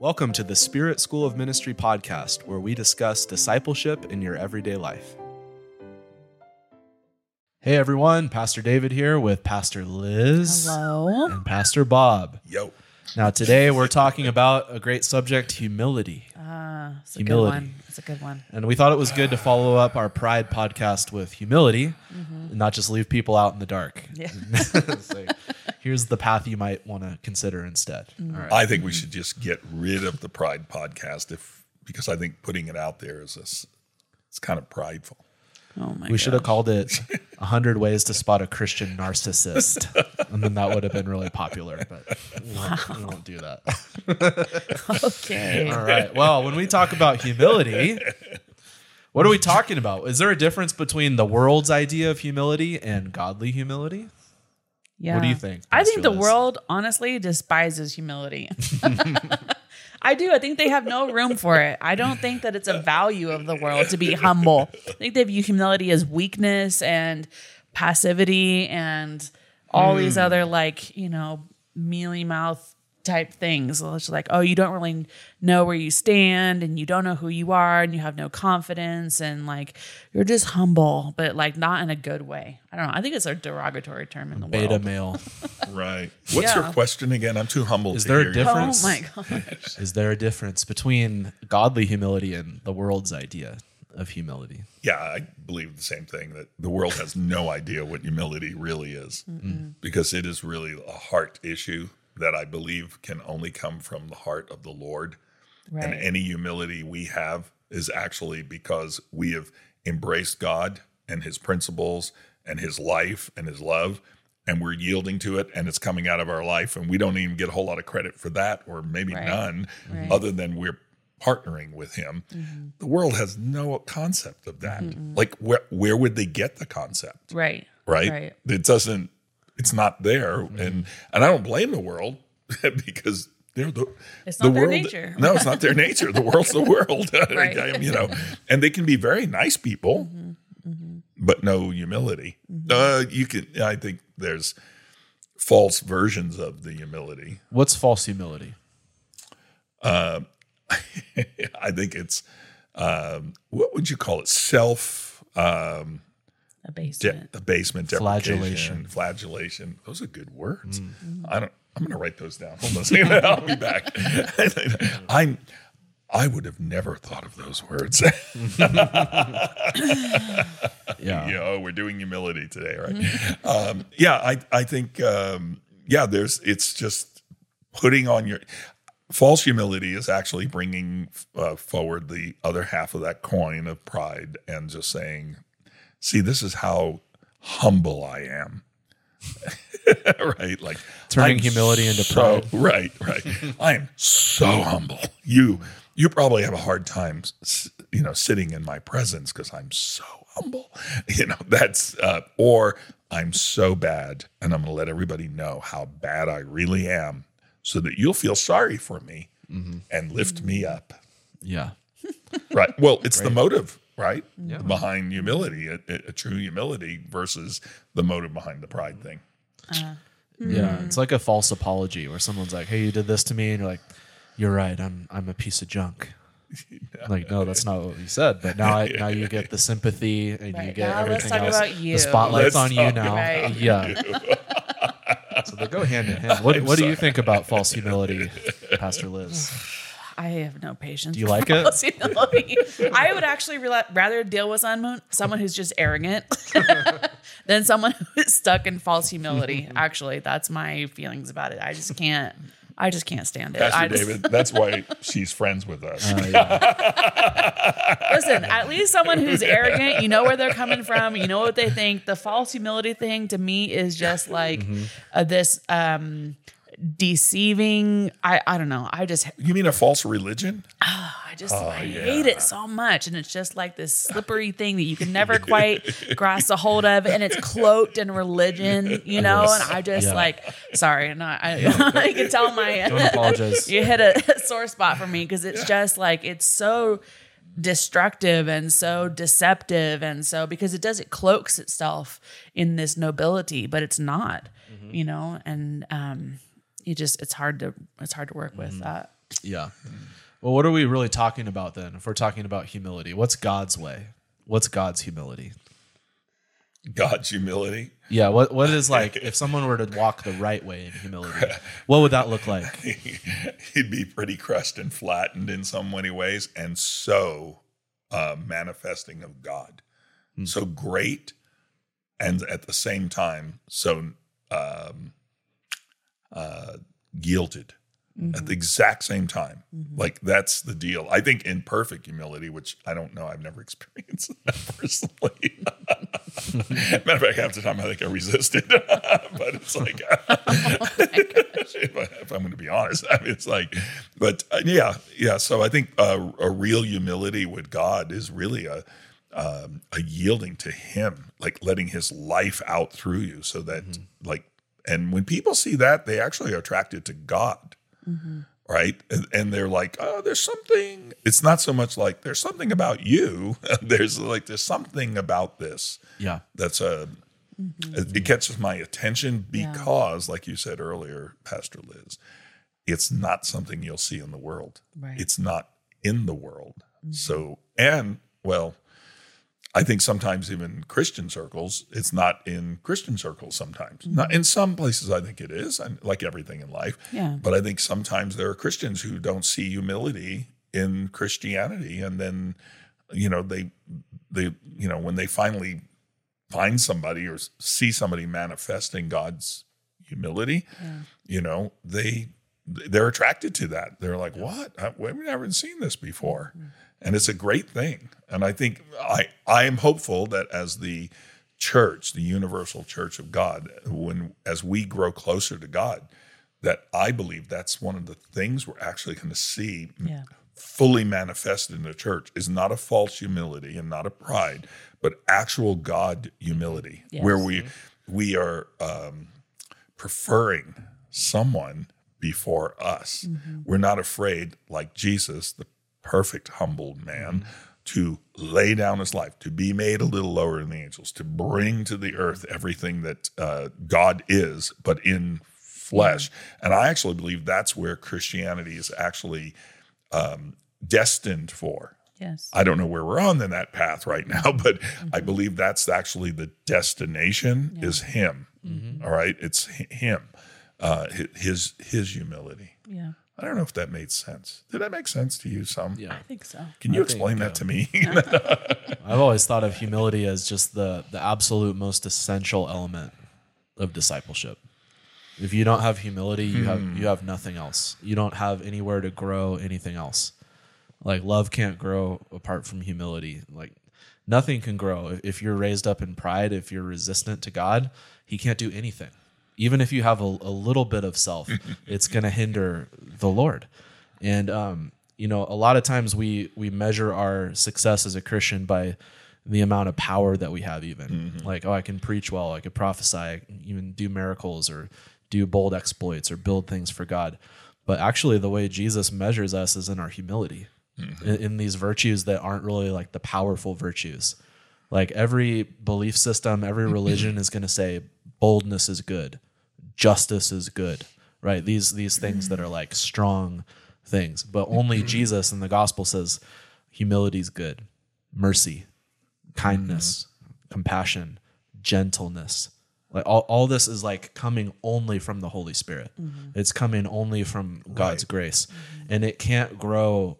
Welcome to the Spirit School of Ministry podcast, where we discuss discipleship in your everyday life. Hey everyone, Pastor David here with Pastor Liz Hello. and Pastor Bob. Yo. Now, today we're talking about a great subject humility. Uh, it's a Humility. good one. It's a good one. And we thought it was good to follow up our Pride podcast with humility and not just leave people out in the dark. Yeah. Say, here's the path you might want to consider instead. Mm. All right. I think we should just get rid of the Pride podcast if because I think putting it out there is this, it's kind of prideful. Oh my We should have called it 100 Ways to Spot a Christian Narcissist. and then that would have been really popular, but we won't, we won't do that. Okay. All right. Well, when we talk about humility, what are we talking about? Is there a difference between the world's idea of humility and godly humility? Yeah. do you think, I think the world honestly despises humility. I do. I think they have no room for it. I don't think that it's a value of the world to be humble. I think they view humility as weakness and passivity and all these Hmm. other like, you know, mealy mouth type things. It's like, oh, you don't really know where you stand and you don't know who you are and you have no confidence and like you're just humble, but like not in a good way. I don't know. I think it's a derogatory term in the Beta world. male. Right. What's your question again? I'm too humble Is to there a hear you. difference? Oh my gosh. Is there a difference between godly humility and the world's idea of humility? Yeah, I believe the same thing that the world has no idea what humility really is because it is really a heart issue that I believe can only come from the heart of the Lord. And any humility we have is actually because we have embraced God and his principles and his life and his love and we're yielding to it and it's coming out of our life and we don't even get a whole lot of credit for that or maybe Right. none Right. other than we're partnering with him. Mm-hmm. The world has no concept of that. Like where where would they get the concept? Right. Right? Right. It doesn't it's not there and and I don't blame the world because they're the It's the not their world, nature. No, it's not their nature. The world's the world. Right. Mm-hmm. you know, and they can be very nice people, but no humility. Uh, you can. I think there's false versions of the humility. What's false humility? I think it's um, what would you call it? Self um, A basement. de- basement. abasement, Flagellation. flagellation, flagellation. Those are good words. I don't. I'm going to write those down. Hold on a second. I'll be back. I'm. I would have never thought of those words. Yeah. you know, we're doing humility today, right? um, yeah, I I think um, yeah, there's it's just putting on your false humility is actually bringing uh, forward the other half of that coin of pride and just saying, see, this is how humble I am. right, like Turning I'm humility into so- pride. Right, right. I am so humble. You you probably have a hard time, you know, sitting in my presence because I'm so humble. You know, that's uh, or I'm so bad, and I'm going to let everybody know how bad I really am, so that you'll feel sorry for me and lift me up. Yeah. Right. Well, it's the motive, right, behind humility, a, a true humility versus the motive behind the pride thing. Uh-huh. Yeah. Hmm. It's like a false apology where someone's like, Hey, you did this to me, and you're like, You're right, I'm I'm a piece of junk. Like, no, that's not what you said. But now I now you get the sympathy and you get Now let's everything talk else. about you. The spotlight's Let's on you now. Right. Yeah. so they go hand in hand. What, what do you think about false humility, Pastor Liz? I have no patience. Do you like it? I would actually rela- rather deal with someone someone who's just arrogant than someone who is stuck in false humility. Actually, that's my feelings about it. I just can't. I just can't stand it. Pastor I just, David, that's why she's friends with us. listen, at least someone who's arrogant, you know where they're coming from, you know what they think. The false humility thing to me is just like uh, this um deceiving I I don't know. I just You mean a false religion? I just I hate it so much. And it's just like this slippery thing that you can never quite grasp a hold of. And it's cloaked in religion, you know? And I just Yeah. like, sorry, not, I, I can tell my, Don't apologize. you hit a sore spot for me because it's just like, it's so destructive and so deceptive. And so, because it does, it cloaks itself in this nobility, but it's not, you know? And, um, you just, it's hard to, it's hard to work with that. Yeah. Well, what are we really talking about then? If we're talking about humility, what's God's way? What's God's humility? God's humility. Yeah. What What is like if someone were to walk the right way in humility? What would that look like? He'd be pretty crushed and flattened in so many ways, and so uh, manifesting of God, so great, and at the same time so um, uh, yielded at the exact same time. Like that's the deal. I think in perfect humility, which I don't know, I've never experienced that personally. Matter of fact, half the time I think I resisted, but it's like, if, I, if I'm going to be honest, I mean, it's like, but uh, yeah, yeah. So I think uh, a real humility with God is really a um, a yielding to Him, like letting His life out through you, so that like, and when people see that, they actually are attracted to God mm-hmm. right? And, and they're like, oh, there's something. It's not so much like there's something about you. there's like there's something about this Yeah. that's a. It, it catches my attention because, like you said earlier, Pastor Liz, it's not something you'll see in the world. Right. It's not in the world. Mm-hmm. So, and well, I think sometimes even Christian circles, it's not in Christian circles sometimes. Not in some places I think it is, and like everything in life. Yeah. But I think sometimes there are Christians who don't see humility in Christianity and then you know they they you know when they finally find somebody or see somebody manifesting God's humility, you know, they they're attracted to that. They're like, "What? I, we've never seen this before," mm-hmm. And it's a great thing. And I think I I am hopeful that as the church, the universal church of God, when as we grow closer to God, that I believe that's one of the things we're actually going to see Yeah. fully manifested in the church is not a false humility and not a pride, but actual God humility, Yes. where we we are um, preferring someone before us. We're not afraid, like Jesus, the perfect humbled man, to lay down his life, to be made a little lower than the angels, to bring to the earth everything that uh, God is, but in flesh. And I actually believe that's where Christianity is actually um, destined for. Yes. I don't know where we're on in that path right now, but I believe that's actually the destination is Him. All right, it's Him, uh, His His humility. yeah. I don't know if that made sense. Did that make sense to you? Some? Yeah. I think so. Can you I think, explain uh, that to me? I've always thought of humility as just the the absolute most essential element of discipleship. If you don't have humility, you have you have nothing else. You don't have anywhere to grow anything else. Like love can't grow apart from humility. Like nothing can grow If- if you're raised up in pride. If you're resistant to God, He can't do anything. Even if you have a, a little bit of self, it's going to hinder the Lord. And um, you know, a lot of times we we measure our success as a Christian by the amount of power that we have. Even like, oh, I can preach well, I could prophesy, I can even do miracles or do bold exploits or build things for God. But actually, the way Jesus measures us is in our humility, in, in these virtues that aren't really like the powerful virtues. Like every belief system, every religion is going to say boldness is good, justice is good, right? These these things that are like strong things, but only mm-hmm. Jesus in the gospel says humility is good, mercy, kindness, mm-hmm. compassion, gentleness. Like all, all this is like coming only from the Holy Spirit. Mm-hmm. It's coming only from God's grace. And it can't grow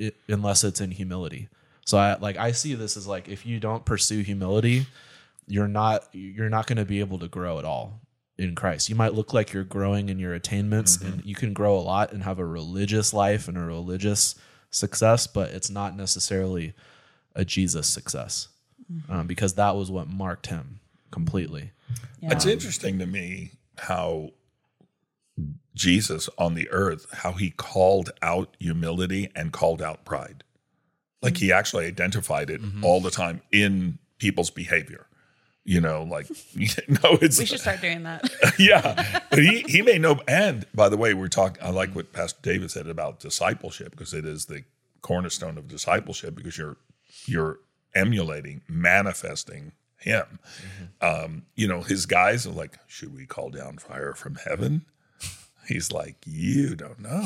i- unless it's in humility. So I like I see this as like if you don't pursue humility, you're not you're not going to be able to grow at all in Christ. You might look like you're growing in your attainments and mm-hmm. you can grow a lot and have a religious life and a religious success, but it's not necessarily a Jesus success. Mm-hmm. Um, because that was what marked him completely. Yeah. It's interesting to me how Jesus on the earth, how he called out humility and called out pride. Like he mm-hmm. actually identified it all the time in people's behavior. You know, like no, it's We should start doing that. yeah, but he he may know. And by the way, we're talking. I like what Pastor David said about discipleship because it is the cornerstone of discipleship because you're you're emulating, manifesting him. Um, you know, his guys are like, should we call down fire from heaven? He's like, you don't know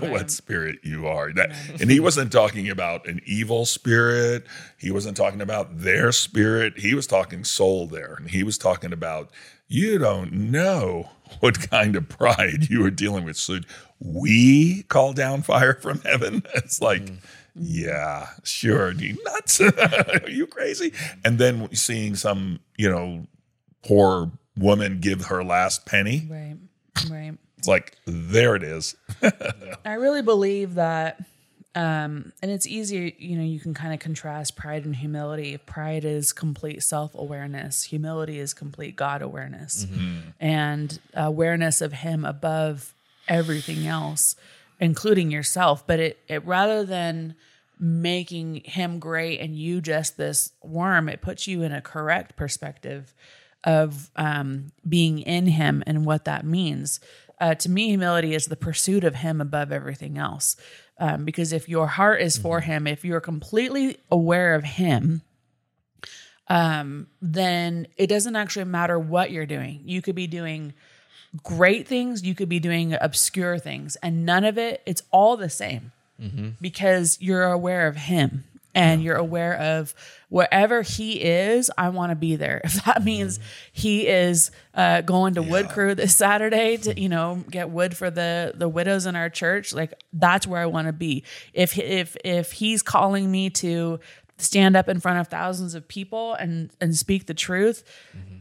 what spirit you are. That, and he wasn't talking about an evil spirit. He wasn't talking about their spirit. He was talking soul there. And he was talking about, you don't know what kind of pride you are dealing with. So we call down fire from heaven. It's like, mm. yeah, sure. Are you nuts? are you crazy? And then seeing some, you know, poor woman give her last penny. Right. Right. It's like there it is. I really believe that um, and it's easy, you know, you can kind of contrast pride and humility. Pride is complete self awareness, humility is complete God awareness mm-hmm. and awareness of Him above everything else, including yourself. But it, it rather than making Him great and you just this worm, it puts you in a correct perspective of um, being in Him and what that means. Uh, to me, humility is the pursuit of Him above everything else. Um, because if your heart is for mm-hmm. Him, if you're completely aware of Him, um, then it doesn't actually matter what you're doing. You could be doing great things, you could be doing obscure things, and none of it, it's all the same mm-hmm. because you're aware of Him and you're aware of wherever he is, I want to be there. If that means he is uh, going to yeah. wood crew this Saturday to you know get wood for the the widows in our church, like that's where I want to be. If if if he's calling me to stand up in front of thousands of people and and speak the truth, mm-hmm.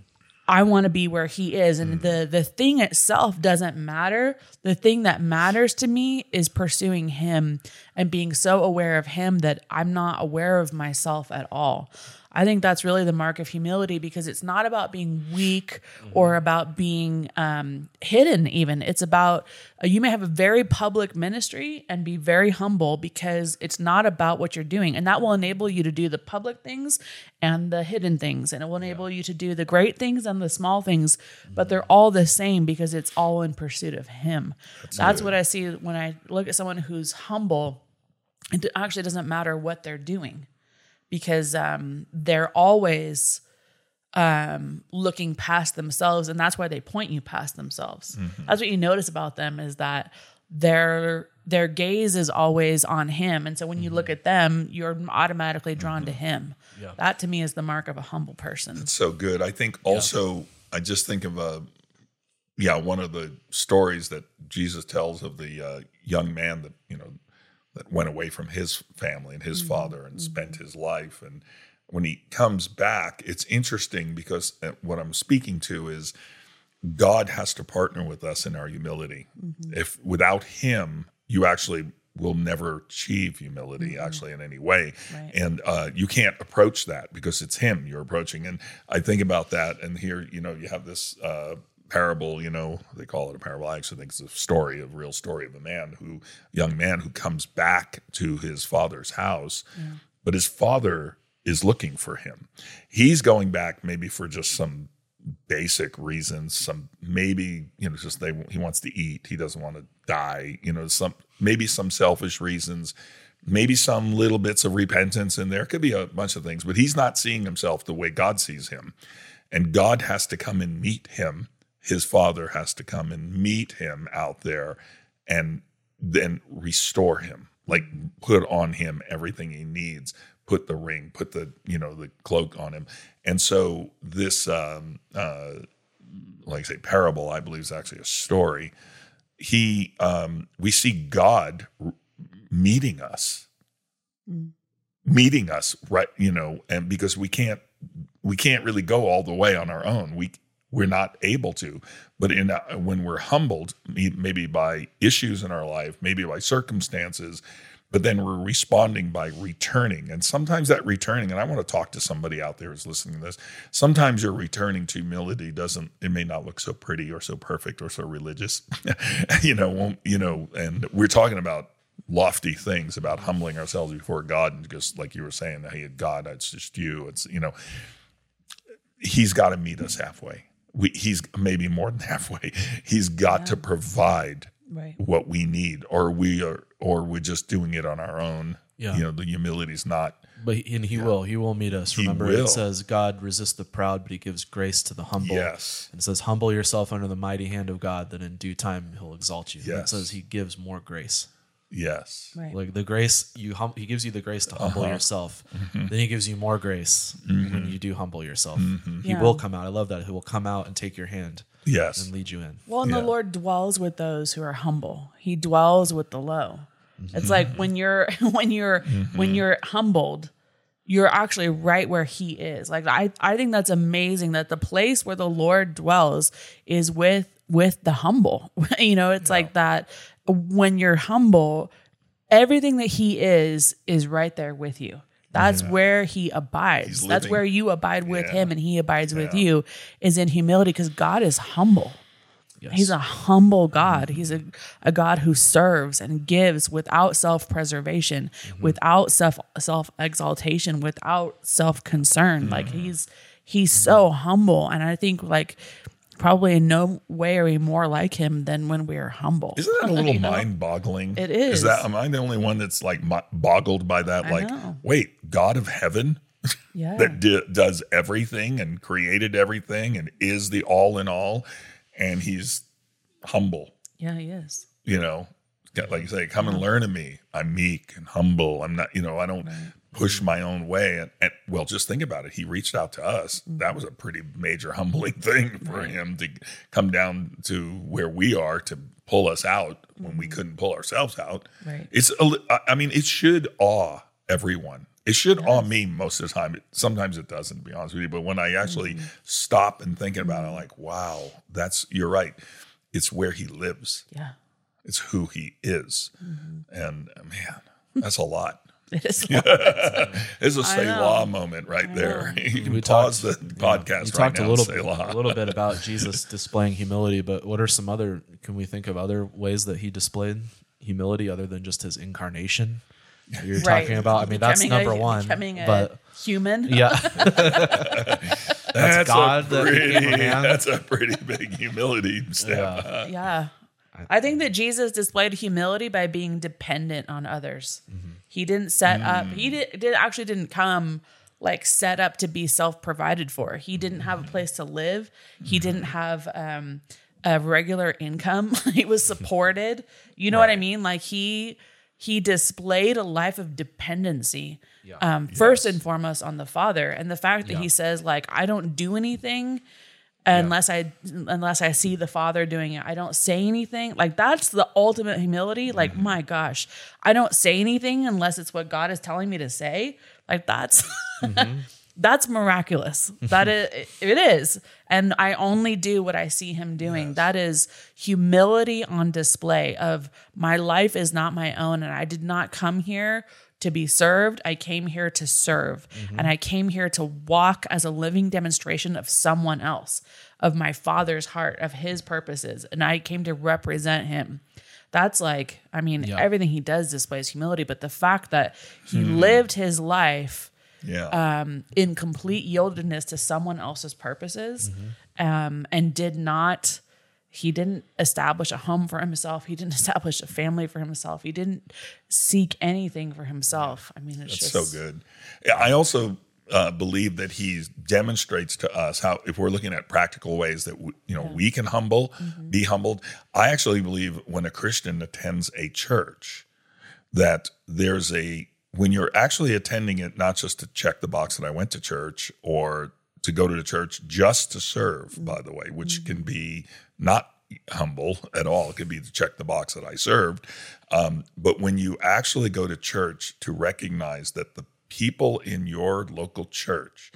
I want to be where he is. And mm. the the thing itself doesn't matter. The thing that matters to me is pursuing him and being so aware of him that I'm not aware of myself at all. I think that's really the mark of humility because it's not about being weak or about being um, hidden, even. It's about uh, you may have a very public ministry and be very humble because it's not about what you're doing. And that will enable you to do the public things and the hidden things. And it will enable yeah. you to do the great things and the small things, but they're all the same because it's all in pursuit of Him. That's, that's what I see when I look at someone who's humble. It actually doesn't matter what they're doing because um, they're always um, looking past themselves, and that's why they point you past themselves. Mm-hmm. That's what you notice about them is that their their gaze is always on him, and so when you mm-hmm. look at them, you're automatically drawn mm-hmm. to him. Yeah. That to me is the mark of a humble person. That's so good. I think also yeah. I just think of a yeah one of the stories that Jesus tells of the uh, young man that you know that went away from his family and his mm-hmm. father and mm-hmm. spent his life. And when he comes back, it's interesting because uh, what I'm speaking to is God has to partner with us in our humility. Mm-hmm. If without Him, you actually will never achieve humility mm-hmm. actually in any way right. and uh, you can't approach that because it's him you're approaching and i think about that and here you know you have this uh, parable, you know, they call it a parable. I actually think it's a story, a real story of a man who, young man who comes back to his father's house, yeah. but his father is looking for him. He's going back maybe for just some basic reasons, some maybe, you know, just they he wants to eat, he doesn't want to die, you know, some maybe some selfish reasons. Maybe some little bits of repentance in there. Could be a bunch of things, but he's not seeing himself the way God sees him. And God has to come and meet him his father has to come and meet him out there and then restore him like put on him everything he needs put the ring put the you know the cloak on him. And so this um uh like I say parable i believe is actually a story. He um we see god meeting us. Mm. meeting us right you know and because we can't we can't really go all the way on our own. We we're not able to. But in uh, when we're humbled, maybe by issues in our life, maybe by circumstances, but then we're responding by returning. And sometimes that returning, and I want to talk to somebody out there who's listening to this. Sometimes your returning to humility doesn't, it may not look so pretty or so perfect or so religious, you know, won't, you know, and we're talking about lofty things about humbling ourselves before God. And just like you were saying, hey, God, it's just you. It's, you know, he's got to meet us halfway we, he's maybe more than halfway. He's got yeah. to provide right. what we need, or we are, or we're just doing it on our own. Yeah. You know, the humility's not But he, and he will. He will meet us. He Remember, will. it says God resists the proud, but he gives grace to the humble. Yes. And it says, humble yourself under the mighty hand of God, that in due time he'll exalt you. And Yes. It says he gives more grace. Yes. Right. Like the grace you hum- he gives you the grace to humble Uh-huh. yourself. Mm-hmm. Then he gives you more grace when you do humble yourself. He Yeah. will come out. I love that. He will come out and take your hand Yes. and lead you in. Well, and Yeah. the Lord dwells with those who are humble. He dwells with the low. Mm-hmm. It's like when you're when you're when you're humbled, you're actually right where he is. Like I I think that's amazing that the place where the Lord dwells is with with the humble. you know, it's like that when you're humble, everything that he is is right there with you. That's where he abides. That's where you abide with Yeah. him and he abides with you is in humility because God is humble. Yes. He's a humble God. He's a, a God who serves and gives without self preservation, mm-hmm. without self self exaltation, without self concern. Like he's he's so humble, and I think like probably in no way are we more like him than when we are humble. Isn't that a little You know? mind boggling? It Is is. that am I the only one that's like boggled by that? I like, know. wait, God of heaven Yeah. that di- does everything and created everything and is the all in all, and He's humble. yeah, he is. You know, like you say, come and learn of me. I'm meek and humble. I'm not. You know, I don't push my own way. And, and well, just think about it. He reached out to us. That was a pretty major humbling thing for him to come down to where we are to pull us out when we mm-hmm. couldn't pull ourselves out. Right. It's. I- mean, it should awe everyone. It should awe me most of the time. Sometimes it doesn't, to be honest with you. But when I actually mm-hmm. stop and thinking about it, I'm mm-hmm. like, wow, that's you're right. It's where he lives. Yeah. It's who he is. And uh, man, that's a lot. It is. It's a I Selah know. moment right there. You can We pause talked- the podcast You right talked now. a little, Selah. a little bit about Jesus displaying humility, but what are some other? Can we think of other ways that he displayed humility other than just his incarnation? You're Right. talking about. I mean, that's number a, one. Becoming a But human. yeah, that's God a pretty, became a man. That's a pretty big humility step. Yeah. Yeah. I think that Jesus displayed humility by being dependent on others. He didn't set up, he did, did actually didn't come like set up to be self provided for. He didn't have a place to live. He didn't have um, a regular income. he was supported. You know what I mean? Like he he displayed a life of dependency. Um, first and foremost on the Father, and the fact that Yeah. he says like I don't do anything unless I unless I see the Father doing it. I don't say anything. Like that's the ultimate humility. Like Mm-hmm. my gosh, I don't say anything unless it's what God is telling me to say. Like that's Mm-hmm. that's miraculous. That is it is. And I only do what I see him doing. That is humility on display of my life is not my own and I did not come here to be served. I came here to serve. And I came here to walk as a living demonstration of someone else, of my father's heart, of his purposes. And I came to represent him. That's like, I mean, Yeah. everything he does displays humility, but the fact that he lived his life Yeah. um, in complete yieldedness to someone else's purposes um, and did not he didn't establish a home for himself he didn't establish a family for himself he didn't seek anything for himself i mean it's That's just so good. I also uh, believe that he demonstrates to us how, if we're looking at practical ways that we, you know we can humble, Mm-hmm. be humbled. I actually believe when a Christian attends a church, that there's a when you're actually attending it, not just to check the box that I went to church or to go to the church just to serve, by the way, which can be not humble at all. It could be to check the box that I served. Um, but when you actually go to church to recognize that the people in your local church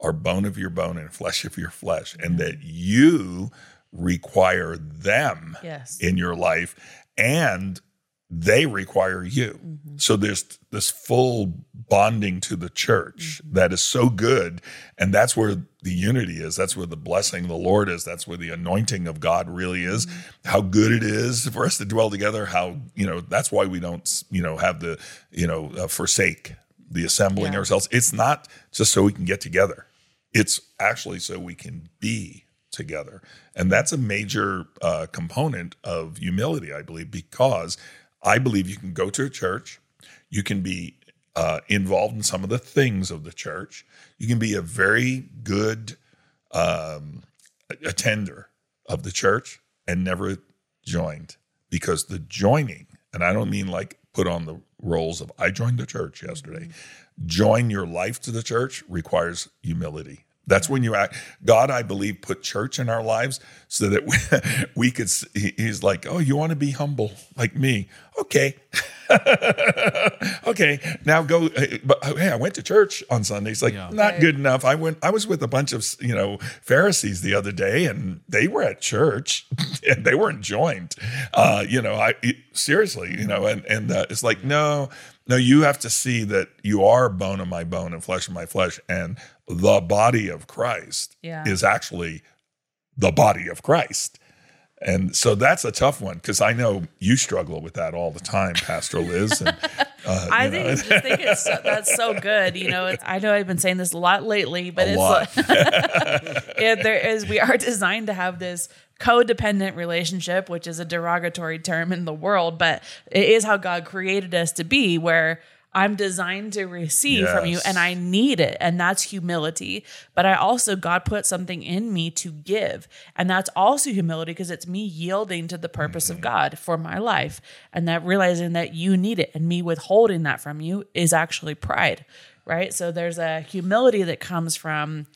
are bone of your bone and flesh of your flesh, and that you require them Yes. in your life and they require you. So there's this full bonding to the church that is so good. And that's where the unity is. That's where the blessing of the Lord is. That's where the anointing of God really is. How good it is for us to dwell together. How, you know, that's why we don't, you know, have the, you know, uh, forsake the assembling Yeah. ourselves. It's not just so we can get together, it's actually so we can be together. And that's a major uh, component of humility, I believe, because I believe you can go to a church, you can be uh, involved in some of the things of the church. You can be a very good um, attender of the church and never joined because the joining, and I don't mean like put on the rolls of I joined the church yesterday. Join your life to the church requires humility. That's when you act. God, I believe, put church in our lives so that we, we could. He's like, oh, you want to be humble like me? Okay, okay. Now go. But hey, I went to church on Sunday. He's like, Yeah. not Right. good enough. I went. I was with a bunch of you know Pharisees the other day, and they were at church, and they weren't joined. Uh, you know, I seriously, you know, and and uh, it's like no. No, you have to see that you are bone of my bone and flesh of my flesh, and the body of Christ Yeah. is actually the body of Christ. And so that's a tough one because I know you struggle with that all the time, Pastor Liz. And, uh, I think, just think it's so, that's so good. You know, it's, I know I've been saying this a lot lately, but A it's lot. like there is we are designed to have this codependent relationship, which is a derogatory term in the world, but it is how God created us to be, where I'm designed to receive from you and I need it. And that's humility. But I also, God put something in me to give. And that's also humility because it's me yielding to the purpose of mm-hmm. God for my life. And that realizing that you need it and me withholding that from you is actually pride, right? So there's a humility that comes from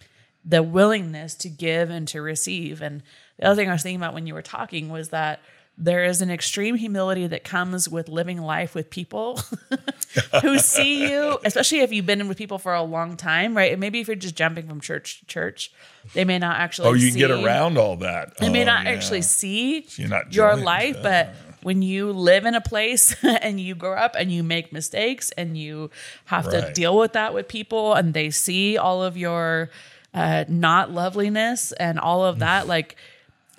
the willingness to give and to receive. And the other thing I was thinking about when you were talking was that there is an extreme humility that comes with living life with people who see you, especially if you've been with people for a long time, right? And maybe if you're just jumping from church to church, they may not actually oh, you can see, get around all that. They may Oh, not yeah. actually see not your life, but when you live in a place and you grow up and you make mistakes and you have to deal with that with people and they see all of your uh, not loveliness and all of that, like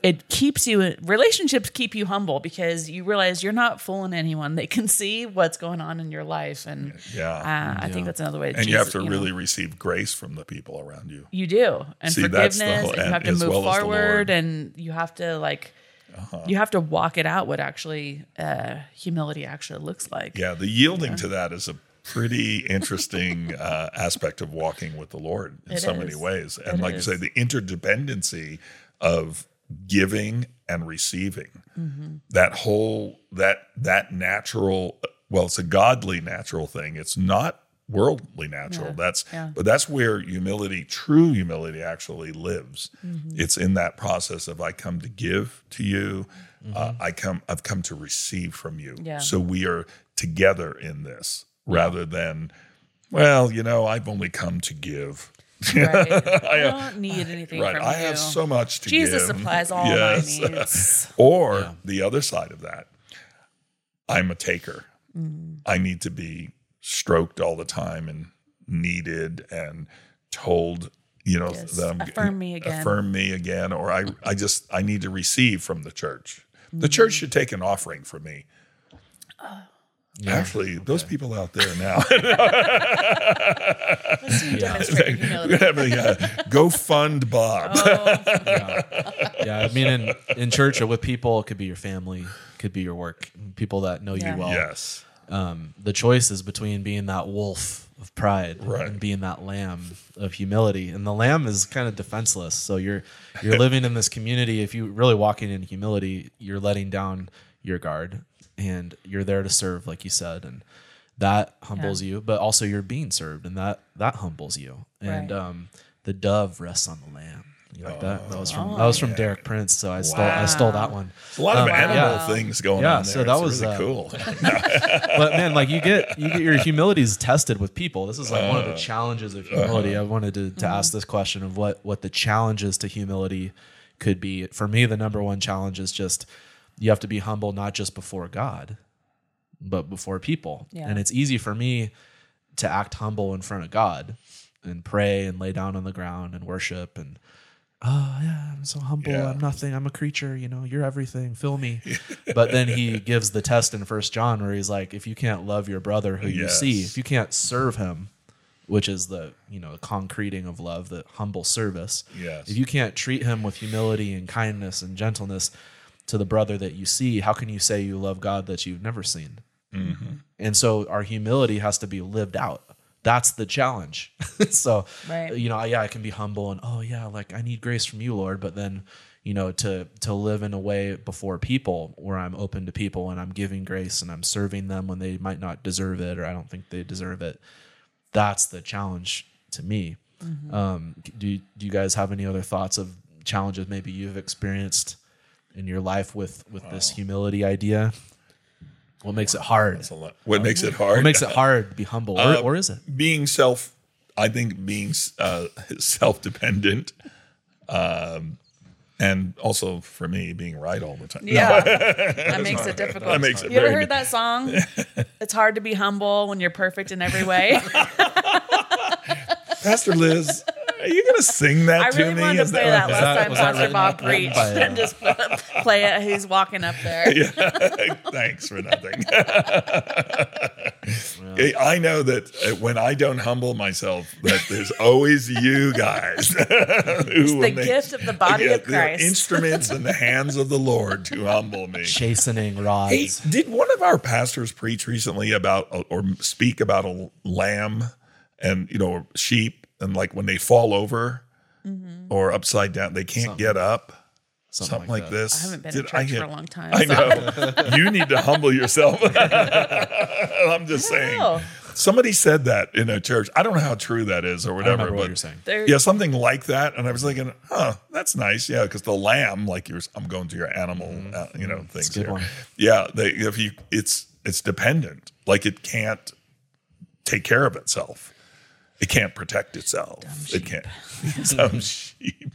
it keeps you relationships keep you humble because you realize you're not fooling anyone. They can see what's going on in your life, and Yeah. uh, I think that's another way. and you have Jesus- to know, really receive grace from the people around you. you do, and See, that's the forgiveness, whole- and you have to move well forward, Uh-huh. and you have to like, you have to walk it out. What actually uh, humility actually looks like. Yeah, the yielding to that is a pretty interesting uh, aspect of walking with the Lord in It so many ways. And It like is. you say, the interdependency of giving and receiving. Mm-hmm. That whole that that natural well, it's a godly natural thing. It's not worldly natural. Yeah. That's Yeah. but that's where humility, true humility actually lives. Mm-hmm. It's in that process of I come to give to you. Mm-hmm. Uh, I come I've come to receive from you. Yeah. So we are together in this rather than well, you know, I've only come to give. Right. I don't need anything Right. from I you. have so much to give. Jesus give. supplies all Yes. my needs. Or the other side of that, I'm a taker. Mm-hmm. I need to be stroked all the time and needed and told, you know, Yes. that I'm Affirm me again. Affirm me again. Or I, I just I need to receive from the church. The Mm-hmm. church should take an offering for me. Actually, those people out there now, Let's see you demonstrate we're humility. gonna have a go fund Bob. yeah, I mean, in, in church or with people, it could be your family, could be your work, people that know Yeah. you well. yes, Um, the choice is between being that wolf of pride Right. and being that lamb of humility. And the lamb is kind of defenseless. So you're you're living in this community. If you're really walking in humility, you're letting down your guard and you're there to serve, like you said, and that humbles you. But also you're being served, and that that humbles you. And Right. um, the dove rests on the lamb. You like that? That was from Oh, that was from Derek Prince. So I stole I stole that one. a lot of Um, animal yeah. things going Yeah, on there. so that It's was, really uh, cool. but man, like you get you get your humility is tested with people. This is like one of Uh, the challenges of humility. uh-huh. I wanted to, to ask this question of what what the challenges to humility could be. For me, the number one challenge is just you have to be humble not just before God, but before people. Yeah. And it's easy for me to act humble in front of God and pray and lay down on the ground and worship and oh yeah i'm so humble Yeah. i'm nothing i'm a creature you know you're everything fill me but then he gives the test in first john where he's like if you can't love your brother who you see if you can't serve him which is the you know concreting of love the humble service Yes. if you can't treat him with humility and kindness and gentleness to the brother that you see how can you say you love god that you've never seen And so our humility has to be lived out. That's the challenge. so, Right. you know, yeah, I can be humble and oh yeah, like I need grace from you, Lord, but then you know to to live in a way before people where I'm open to people and I'm giving grace and I'm serving them when they might not deserve it or I don't think they deserve it. That's the challenge to me. Um, do do you guys have any other thoughts of challenges maybe you've experienced in your life with with this humility idea? What makes it hard? That's a lot. What makes it hard? What makes it hard to be humble, or, or is it? being self i think being uh, self-dependent um, and also for me being right all the time No, Yeah, that makes it difficult. That makes it you ever very- heard that song? it's hard to be humble when you're perfect in every way. pastor liz are you gonna sing that I to really me wanted to Is play that- that last that- time Pastor Bob preached by, uh, and just play it. He's walking up there. yeah. thanks for nothing i know that uh, when i don't humble myself that there's always you guys who will the make- gift of the body Yeah, of they're Christ. instruments in the hands of the lord to humble me Chastening Hey, did one of our pastors preach recently about or speak about a lamb and you know sheep and like when they fall over Mm-hmm. or upside down they can't get up something, like, that. this I haven't been Did in church hear- for a long time. I so- know you need to humble yourself I'm just saying know. somebody said that in a church I don't know how true that is or I whatever remember what but you're saying. Yeah, something like that. And I was thinking, huh, that's nice. Yeah, because the lamb, like you're, I'm going to your animal, uh, you know, things Mm-hmm. a good here. one. Yeah, they, if you, it's it's dependent. Like it can't take care of itself. It can't protect itself. It can't. Some sheep.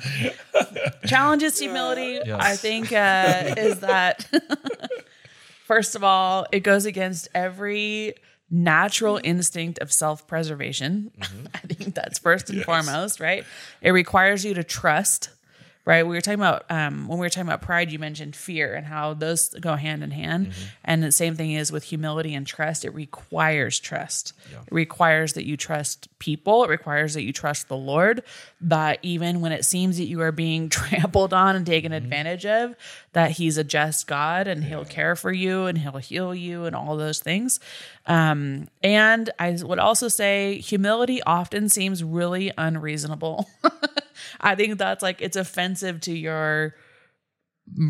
challenges humility Yes. i think uh, is that first of all it goes against every natural instinct of self-preservation. I think that's first and Yes. foremost right? It requires you to trust right? We were talking about um, when we were talking about pride you mentioned fear and how those go hand in hand. And the same thing is with humility and trust. It requires trust. It requires that you trust people. It requires that you trust the lord. That even when it seems that you are being trampled on and taken advantage of that he's a just god and he'll care for you and he'll heal you and all those things. Um, and i would also say humility often seems really unreasonable. I think that's like it's offensive to your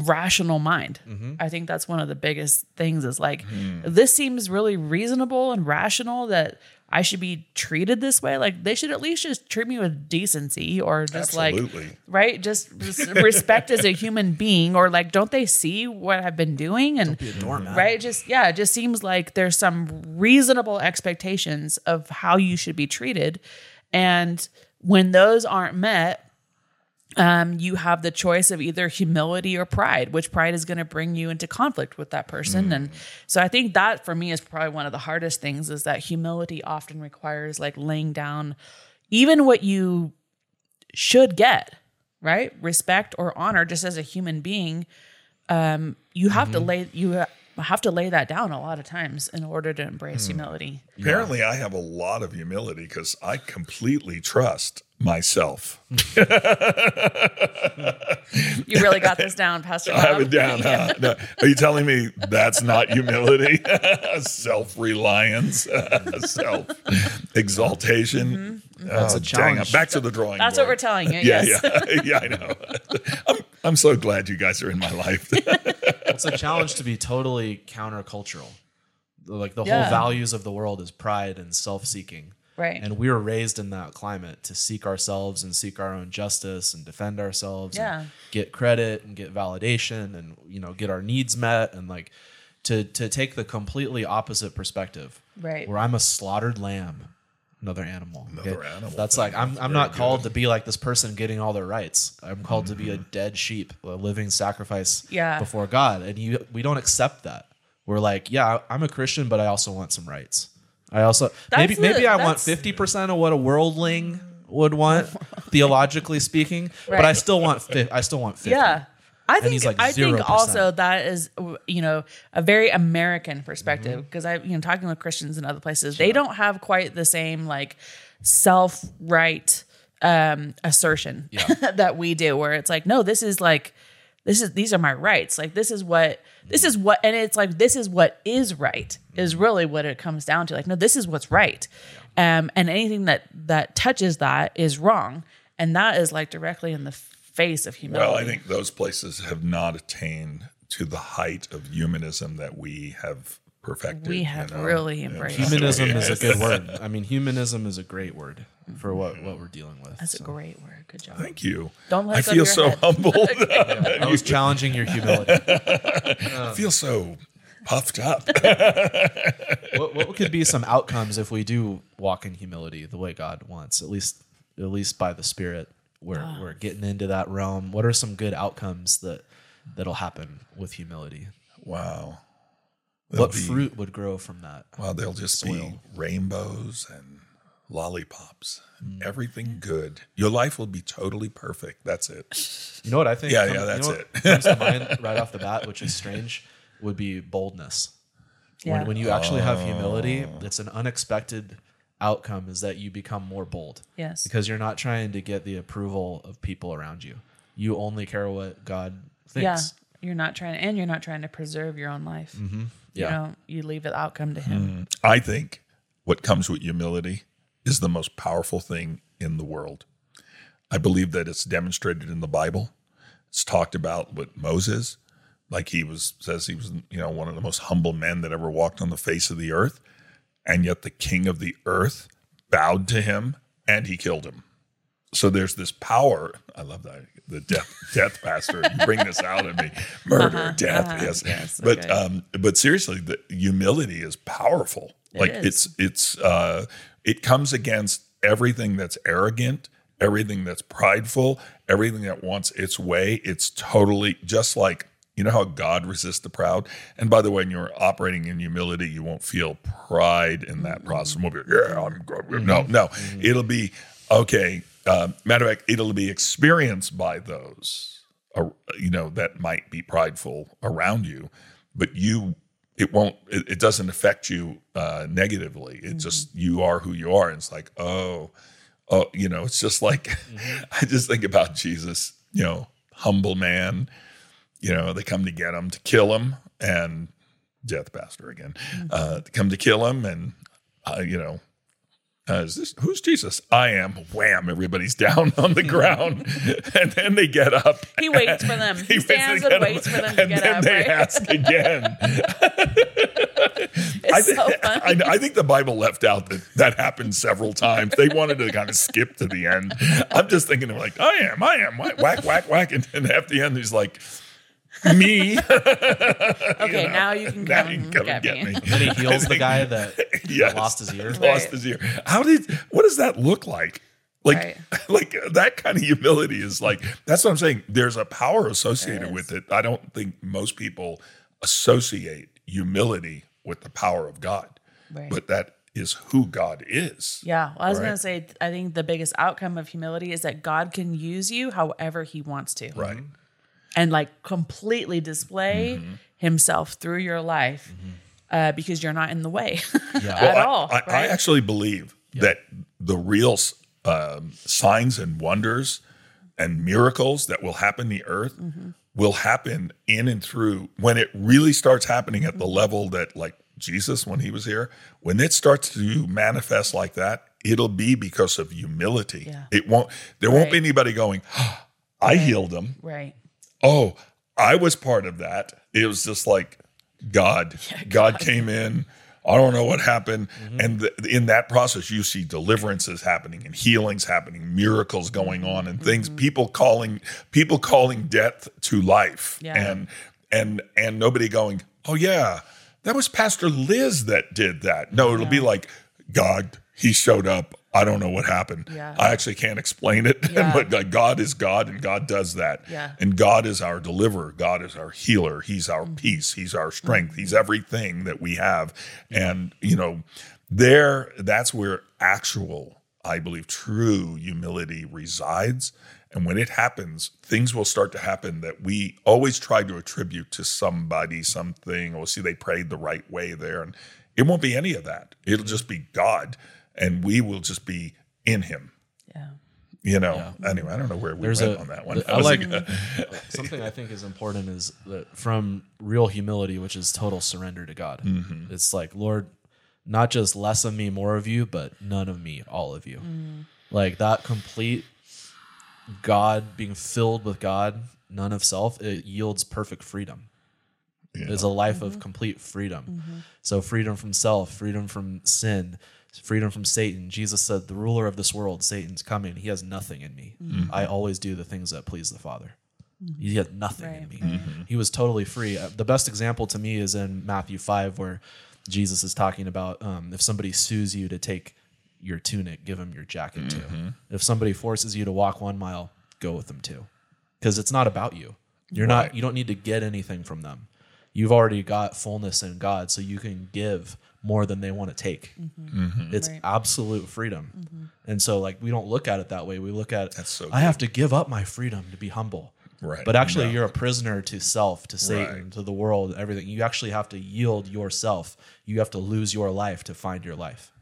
rational mind. I think that's one of the biggest things is like this seems really reasonable and rational that I should be treated this way. Like they should at least just treat me with decency or just Absolutely. like right, just res- respect as a human being or like don't they see what I've been doing? And right? Just yeah, it just seems like there's some reasonable expectations of how you should be treated. And when those aren't met um, you have the choice of either humility or pride, which pride is going to bring you into conflict with that person. And so I think that for me is probably one of the hardest things is that humility often requires like laying down even what you should get, right? Respect or honor just as a human being. Um, you have to lay, you have to lay that down a lot of times in order to embrace hmm. humility. Apparently, I have a lot of humility because I completely trust myself. You really got this down, Pastor I have it down. huh? No. Are you telling me that's not humility? Self reliance, self exaltation. Mm-hmm. That's a oh, challenge. Back to the drawing That's what we're telling you. Yeah, yes. yeah, yeah. I know. I'm, I'm so glad you guys are in my life. It's a challenge to be totally countercultural. Like the Yeah. whole values of the world is pride and self-seeking. Right. And we were raised in that climate to seek ourselves and seek our own justice and defend ourselves Yeah. and get credit and get validation and you know get our needs met and like to to take the completely opposite perspective. Right. Where I'm a slaughtered lamb, another animal. Another animal. That's like I'm I'm not called to be like this person getting all their rights. I'm called to be a mm-hmm. dead sheep, a living sacrifice Yeah. before God. And you we don't accept that. We're like, yeah, I'm a Christian, but I also want some rights. I also maybe That's maybe the- I want fifty percent of what a worldling would want, theologically speaking. But I still want fi- I still want fifty. Yeah. I think like I think also that is you know a very American perspective because I you know talking with Christians in other places they don't have quite the same like self right um assertion Yeah. that we do where it's like no this is like this is these are my rights. Like this is what this is what and it's like this is what is right is really what it comes down to. Like no, this is what's right. Um and anything that that touches that is wrong. And that is like directly in the face of humility. Well, I think those places have not attained to the height of humanism that we have perfected. we you have know? really embraced. Humanism is a good word. I mean, humanism is a great word for what, mm-hmm. what we're dealing with. That's a great word. Good job. Thank you. Don't let I go feel your so head. humbled. I was challenging your humility. I feel so puffed up. what, what could be some outcomes if we do walk in humility the way God wants? At least, at least by the Spirit, we're Ah. we're getting into that realm. What are some good outcomes that that'll happen with humility? wow. what There'll be- fruit would grow from that? Well, they'll just be rainbows and lollipops, Mm. and everything good. Your life will be totally perfect. That's it. You know what I think? Yeah, come- yeah, you that's know what it. comes to mind right off the bat, which is strange, would be boldness. Yeah. When, when you actually have humility, Oh. it's an unexpected outcome is that you become more bold. Yes. Because you're not trying to get the approval of people around you. You only care what God thinks. yeah. You're not trying and you're not trying to preserve your own life. Mm-hmm. Yeah. You know, you leave the outcome to him. I think what comes with humility is the most powerful thing in the world. I believe that it's demonstrated in the Bible. It's talked about with Moses, like he was says he was, you know, one of the most humble men that ever walked on the face of the earth, and yet the king of the earth bowed to him and he killed him. So there's this power. I love that the death death pastor. You bring this out in me, murder, death. uh-huh, yes, yes, but um, but seriously, the humility is powerful. like is. it's it's uh, it comes against everything that's arrogant, everything that's prideful, everything that wants its way. It's totally just like you know how God resists the proud. And by the way, when you're operating in humility, you won't feel pride in that process. You won't be, yeah, I'm good. No, no, it'll be okay. Um, matter of fact, it'll be experienced by those, uh, you know, that might be prideful around you, but you, it won't, it, it doesn't affect you uh, negatively. It just, you are who you are. And it's like, oh, oh, you know, it's just like, I just think about Jesus, you know, humble man, you know, they come to get him, to kill him, and death pastor again, uh, to come to kill him. And, uh, you know, uh, is this who's Jesus? I am. Wham! Everybody's down on the ground, and then they get up. He waits for them. He, He stands and waits for them to and get then up. they right? ask again. It's I, thi- so funny. I, I think the Bible left out that that happened several times. They wanted to kind of skip to the end. I'm just thinking of like, I am, I am, whack, whack, whack, whack, and then at the end he's like, me. okay, now you can now come, you can come get, and get me. me. And he heals the guy that, that Yes. lost his ear. Lost Right. his ear. How did? What does that look like? Like, Right. like that kind of humility is like. That's what I'm saying. There's a power associated with it. I don't think most people associate humility with the power of God, Right. but that is who God is. Yeah, well, I was Right. going to say, I think the biggest outcome of humility is that God can use you however He wants to, Right. And like completely display Mm-hmm. Himself through your life, uh, because you're not in the way Yeah. at I, all. I, I actually believe that the real um, signs and wonders and miracles that will happen in the earth Mm-hmm. will happen in and through when it really starts happening at the Mm-hmm. level that, like Jesus, when he was here, when it starts to manifest like that, it'll be because of humility. Yeah. It won't. There won't be anybody going. I healed him. right. Oh, I was part of that. It was just like God. God. came in. I don't know what happened. Mm-hmm. And th- in that process, you see deliverances happening and healings happening, miracles going on, and things. Mm-hmm. People calling people calling death to life, Yeah. and and and nobody going, oh yeah, that was Pastor Liz that did that. No, it'll be like God. He showed up. I don't know what happened. Yeah. I actually can't explain it, Yeah. but God is God, and God does that. Yeah. And God is our deliverer. God is our healer. He's our mm. peace. He's our mm. strength. He's everything that we have. And, you know, there, that's where actual, I believe, true humility resides. And when it happens, things will start to happen that we always try to attribute to somebody, something, or see, they prayed the right way there. And it won't be any of that. It'll just be God, and we will just be in Him. Yeah. You know. Anyway, I don't know where we There's went a on that one. I That was like a- something I think is important is that from real humility, which is total surrender to God. Mm-hmm. It's like Lord, not just less of me, more of you, but none of me, all of you. Mm-hmm. Like that complete God being filled with God, none of self. It yields perfect freedom. It's a life of mm-hmm. complete freedom. Mm-hmm. So freedom from self, freedom from sin, freedom from Satan. Jesus said, "The ruler of this world, Satan's coming. He has nothing in me. I always do the things that please the Father." He had nothing in Right. me. He was totally free. Uh, The best example to me is in Matthew five, where Jesus is talking about um, if somebody sues you to take your tunic, give them your jacket too. If somebody forces you to walk one mile, go with them too, because it's not about you. You're Right. not. You don't need to get anything from them. You've already got fullness in God, so you can give more than they want to take. Mm-hmm. It's Right. absolute freedom. Mm-hmm. And so, like, we don't look at it that way. We look at That's so I have to give up my freedom to be humble. Right. But actually, No. you're a prisoner to self, to Satan, Right. to the world, everything. You actually have to yield yourself. You have to lose your life to find your life.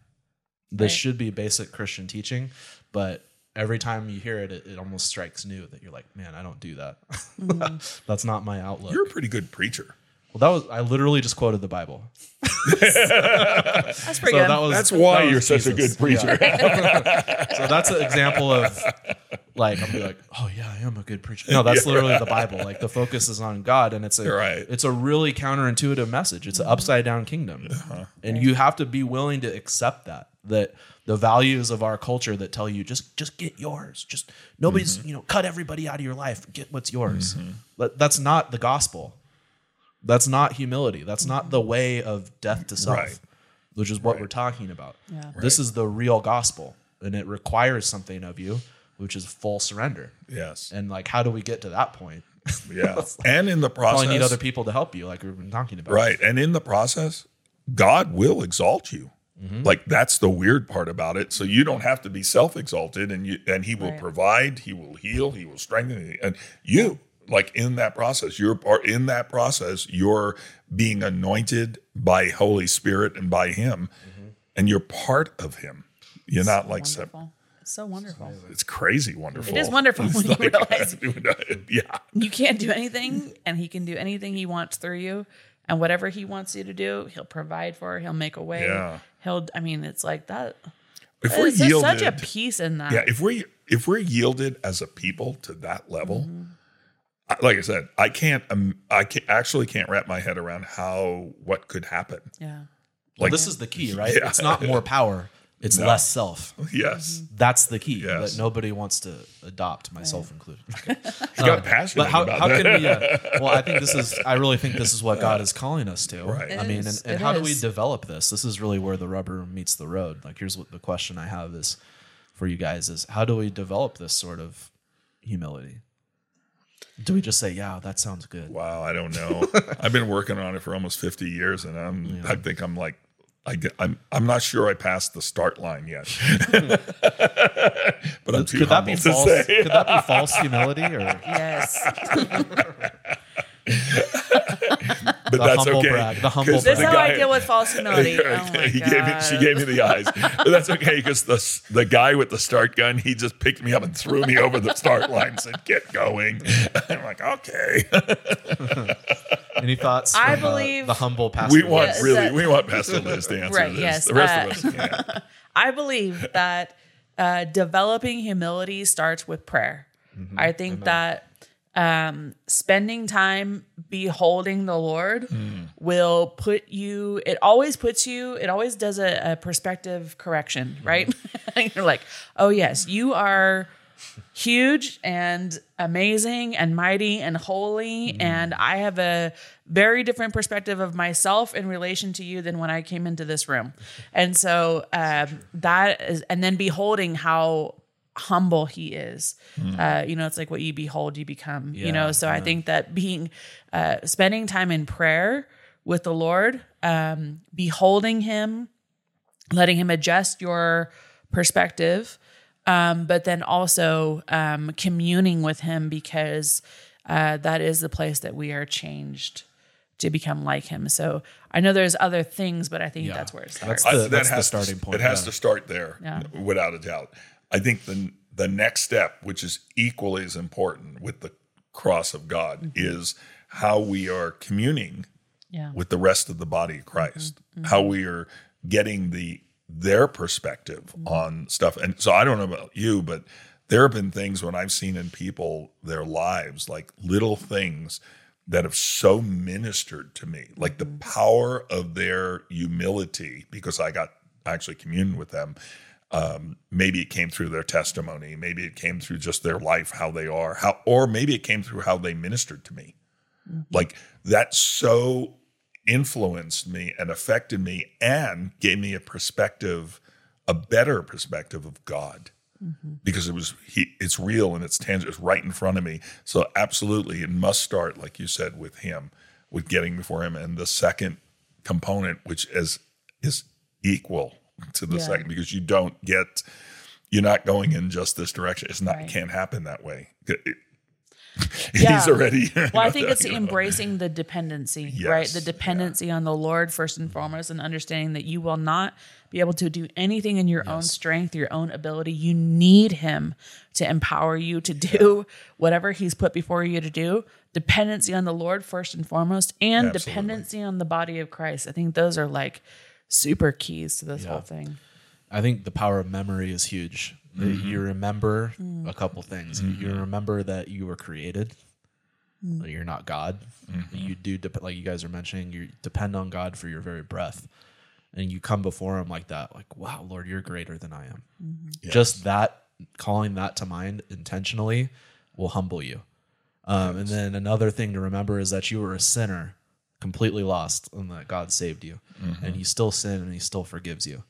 This Right. should be basic Christian teaching, but every time you hear it, it, it almost strikes new that you're like, man, I don't do that. Mm-hmm. That's not my outlook. You're a pretty good preacher. Well, that was I literally just quoted the Bible. That's pretty So good. that was That's why that was you're such a good preacher. Yeah. so that's an example of like I'm like, oh yeah, I am a good preacher. No, that's literally the Bible. Like the focus is on God, and it's a Right. it's a really counterintuitive message. It's an upside down kingdom, Uh-huh. and you have to be willing to accept that that the values of our culture that tell you just just get yours, just nobody's Mm-hmm. you know cut everybody out of your life, get what's yours. But that's not the gospel. That's not humility. That's not the way of death to self, Right. which is what we're talking about. Yeah. This is the real gospel, and it requires something of you, which is full surrender. yes. And like, how do we get to that point? Yeah. And in the process, Probably need other people to help you, like we've been talking about. Right. And in the process, God will exalt you. Mm-hmm. Like that's the weird part about it. So you don't have to be self-exalted and you and he will Right. provide, he will heal, he will strengthen and you like in that process, you're part in that process, you're being anointed by Holy Spirit and by him Mm-hmm. and you're part of him. You're not like separate. wonderful. It's so wonderful. It's crazy wonderful. It is wonderful It's when you realize- yeah. You can't do anything, and he can do anything he wants through you. And whatever he wants you to do, he'll provide for. He'll make a way. Yeah. He'll. I mean, it's like that. If we're yielded, such a peace in that. yeah if we if we're yielded as a people to that level Mm-hmm. I- like i said i can't um, i can, actually can't wrap my head around how what could happen Yeah. like This is the key, right? Yeah. It's not more power; it's No. less self. yes That's the key Yes. that nobody wants to adopt, myself included. he got passionate But how, about how that can we? Uh, well, I think this is. I really think this is what God is calling us to. Right. I It mean, is. and, and It how do we develop this? This is really where the rubber meets the road. Like, here's what the question I have is for you guys: is how do we develop this sort of humility? Do we just say, "Yeah, that sounds good"? wow i don't know i've been working on it for almost 50 years and i'm i think i'm like I get, I'm I'm not sure I passed the start line yet, but I'm too Could that be to false? say. Could that be false humility or Yes. But the that's humble okay. brag? The humble 'cause this is brag. how guy- I deal with false humility. Oh he gave me, she gave me the eyes, but that's okay because the the guy with the start gun, he just picked me up and threw me over the start line, and said, "Get going." I'm like, okay. Any thoughts? I from, uh, believe- the humble pastor. We want Yes, really, that- we want Pastor Liz to answer Right, this. yes, the rest uh, of us can't. I believe that uh, developing humility starts with prayer. Mm-hmm. I think that um, spending time beholding the Lord Hmm. will put you, it always puts you, it always does a, a perspective correction, Mm-hmm. right? You're like, oh, yes, you are huge and amazing and mighty and holy. Mm-hmm. And I have a very different perspective of myself in relation to you than when I came into this room. And so um, that is, and then beholding how humble he is. Uh, you know, it's like what you behold, you become, you know? Yeah, So I think that being, uh, spending time in prayer with the Lord, um, beholding him, letting him adjust your perspective um, but then also um, communing with him because uh, that is the place that we are changed to become like him. So I know there's other things, but I think Yeah. that's where it That's starts. the- I- that that's the starting to, point, It has yeah. to start there, Yeah. without a doubt. I think the the next step, which is equally as important with the cross of God, Mm-hmm. is how we are communing Yeah. with the rest of the body of mm-hmm. Christ, mm-hmm. how we are getting the their perspective mm-hmm. on stuff. And so I don't know about you, but there have been things when I've seen in people their lives, like little things that have so ministered to me, like the power of their humility, because I got actually communed with them. Um, maybe it came through their testimony, maybe it came through just their life, how they are, how, or maybe it came through how they ministered to me. Like that so influenced me and affected me and gave me a perspective, a better perspective of God. Because it was he it's real and it's tangible, it's right in front of me. So absolutely it must start, like you said, with him, with getting before him. And the second component, which is is equal to the Yeah. second, because you don't get you're not going in just this direction. It's not Right. it can't happen that way. It- it- Yeah. He's already Well, I think it's you know. embracing the dependency, right? The dependency on the Lord first and foremost, and understanding that you will not be able to do anything in your own strength, your own ability. You need Him to empower you to do whatever He's put before you to do. Dependency on the Lord first and foremost, and Absolutely. dependency on the body of Christ. I think those are like super keys to this whole thing. I think the power of memory is huge. That mm-hmm. You remember mm. a couple things. You mm-hmm. remember that you were created. Mm. that You're not God. Mm-hmm. You do dep- like you guys are mentioning. You depend on God for your very breath, and you come before Him like that. Like, wow, Lord, you're greater than I am. Just that calling that to mind intentionally will humble you. Um, And then another thing to remember is that you were a sinner, completely lost, and that God saved you, and you still sin, and He still forgives you.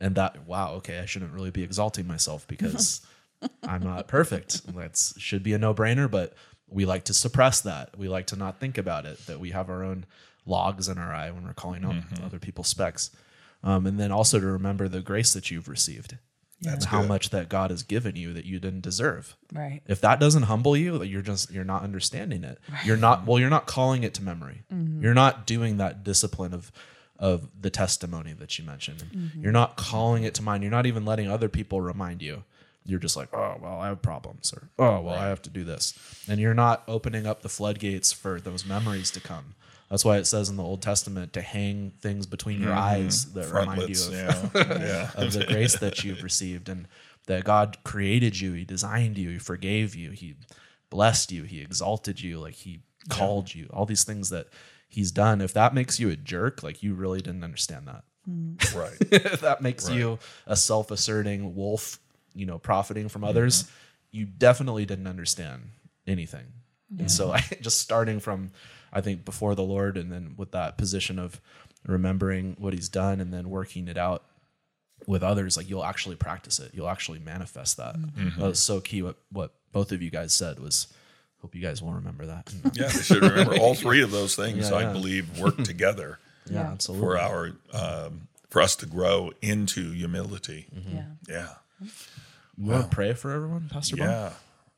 And that, wow, okay, I shouldn't really be exalting myself because I'm not perfect. That should be a no brainer, but we like to suppress that. We like to not think about it. That we have our own logs in our eye when we're calling out other people's specks. Um, and then also to remember the grace that you've received and how much that God has given you that you didn't deserve. Right. If that doesn't humble you, that you're just you're not understanding it. You're not well. You're not calling it to memory. Mm-hmm. You're not doing that discipline of of the testimony that you mentioned. Mm-hmm. You're not calling it to mind. You're not even letting other people remind you. You're just like, oh well, I have problems, or oh well, I have to do this, and you're not opening up the floodgates for those memories to come. That's why it says in the Old Testament to hang things between your mm-hmm. eyes that remind you of Yeah, yeah. of the grace that you've received and that God created you, He designed you, He forgave you, He blessed you, He exalted you, like He called you, all these things that He's done. If that makes you a jerk, like you really didn't understand that. right. Mm. if that makes you a self asserting wolf, you know, profiting from others, you definitely didn't understand anything. And so I just starting from I think before the Lord and then with that position of remembering what he's done and then working it out with others, like you'll actually practice it. You'll actually manifest that. That was so key what what both of you guys said was hope you guys will remember that. Yeah, they should remember all three of those things. Yeah, I yeah. believe work together yeah, Yeah. absolutely. for our um, for us to grow into humility. Yeah. Yeah, you want to pray for everyone, Pastor Bob? yeah,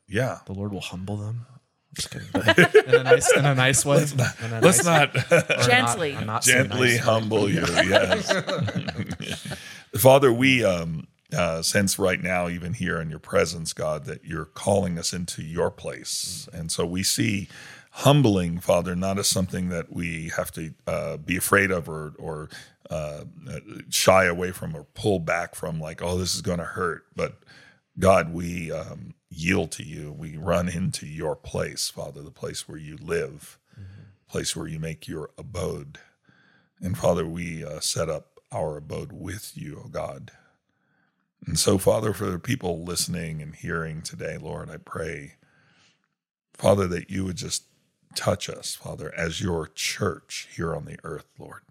yeah. The Lord will humble them. Just kidding. In a nice in a nice way. In a Let's nice- not or not- Gently. a not so gently nice way. humble you. Yes, Father, we um, uh, sense right now, even here in your presence, God, that you're calling us into your place, and so we see humbling, Father, not as something that we have to uh, be afraid of or or uh, shy away from or pull back from, like, oh, this is going to hurt, but God, we um, yield to you. We run into your place, Father, the place where you live, place where you make your abode. And Father, we uh, set up our abode with you, O God. And so, Father, for the people listening and hearing today, Lord, I pray, Father, that you would just touch us, Father, as your church here on the earth, Lord.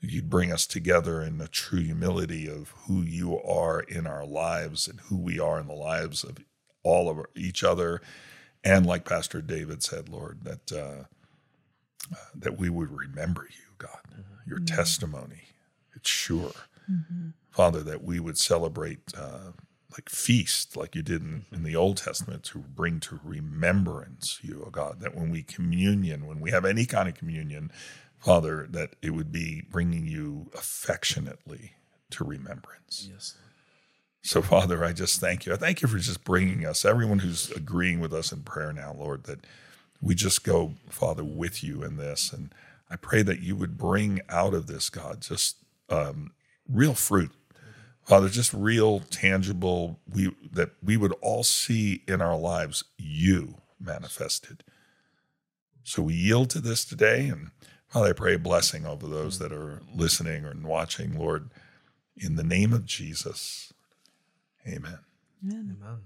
You'd bring us together in the true humility of who you are in our lives and who we are in the lives of all of each other. And like Pastor David said, Lord, that uh, that we would remember you, God, your testimony. It's sure. Father, that we would celebrate uh, like feast, like you did in, in the Old Testament, to bring to remembrance you, oh God, that when we communion, when we have any kind of communion, Father, that it would be bringing you affectionately to remembrance. Yes. So, Father, I just thank you. I thank you for just bringing us, everyone who's agreeing with us in prayer now, Lord, that we just go, Father, with you in this. And I pray that you would bring out of this, God, just um, real fruit. Father, just real, tangible, we that we would all see in our lives you manifested. So we yield to this today. And Father, I pray a blessing over those that are listening and watching, Lord, in the name of Jesus. Amen. Amen. Amen.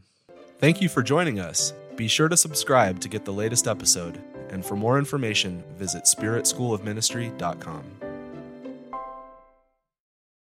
Thank you for joining us. Be sure to subscribe to get the latest episode. And for more information, visit spiritschoolofministry.com.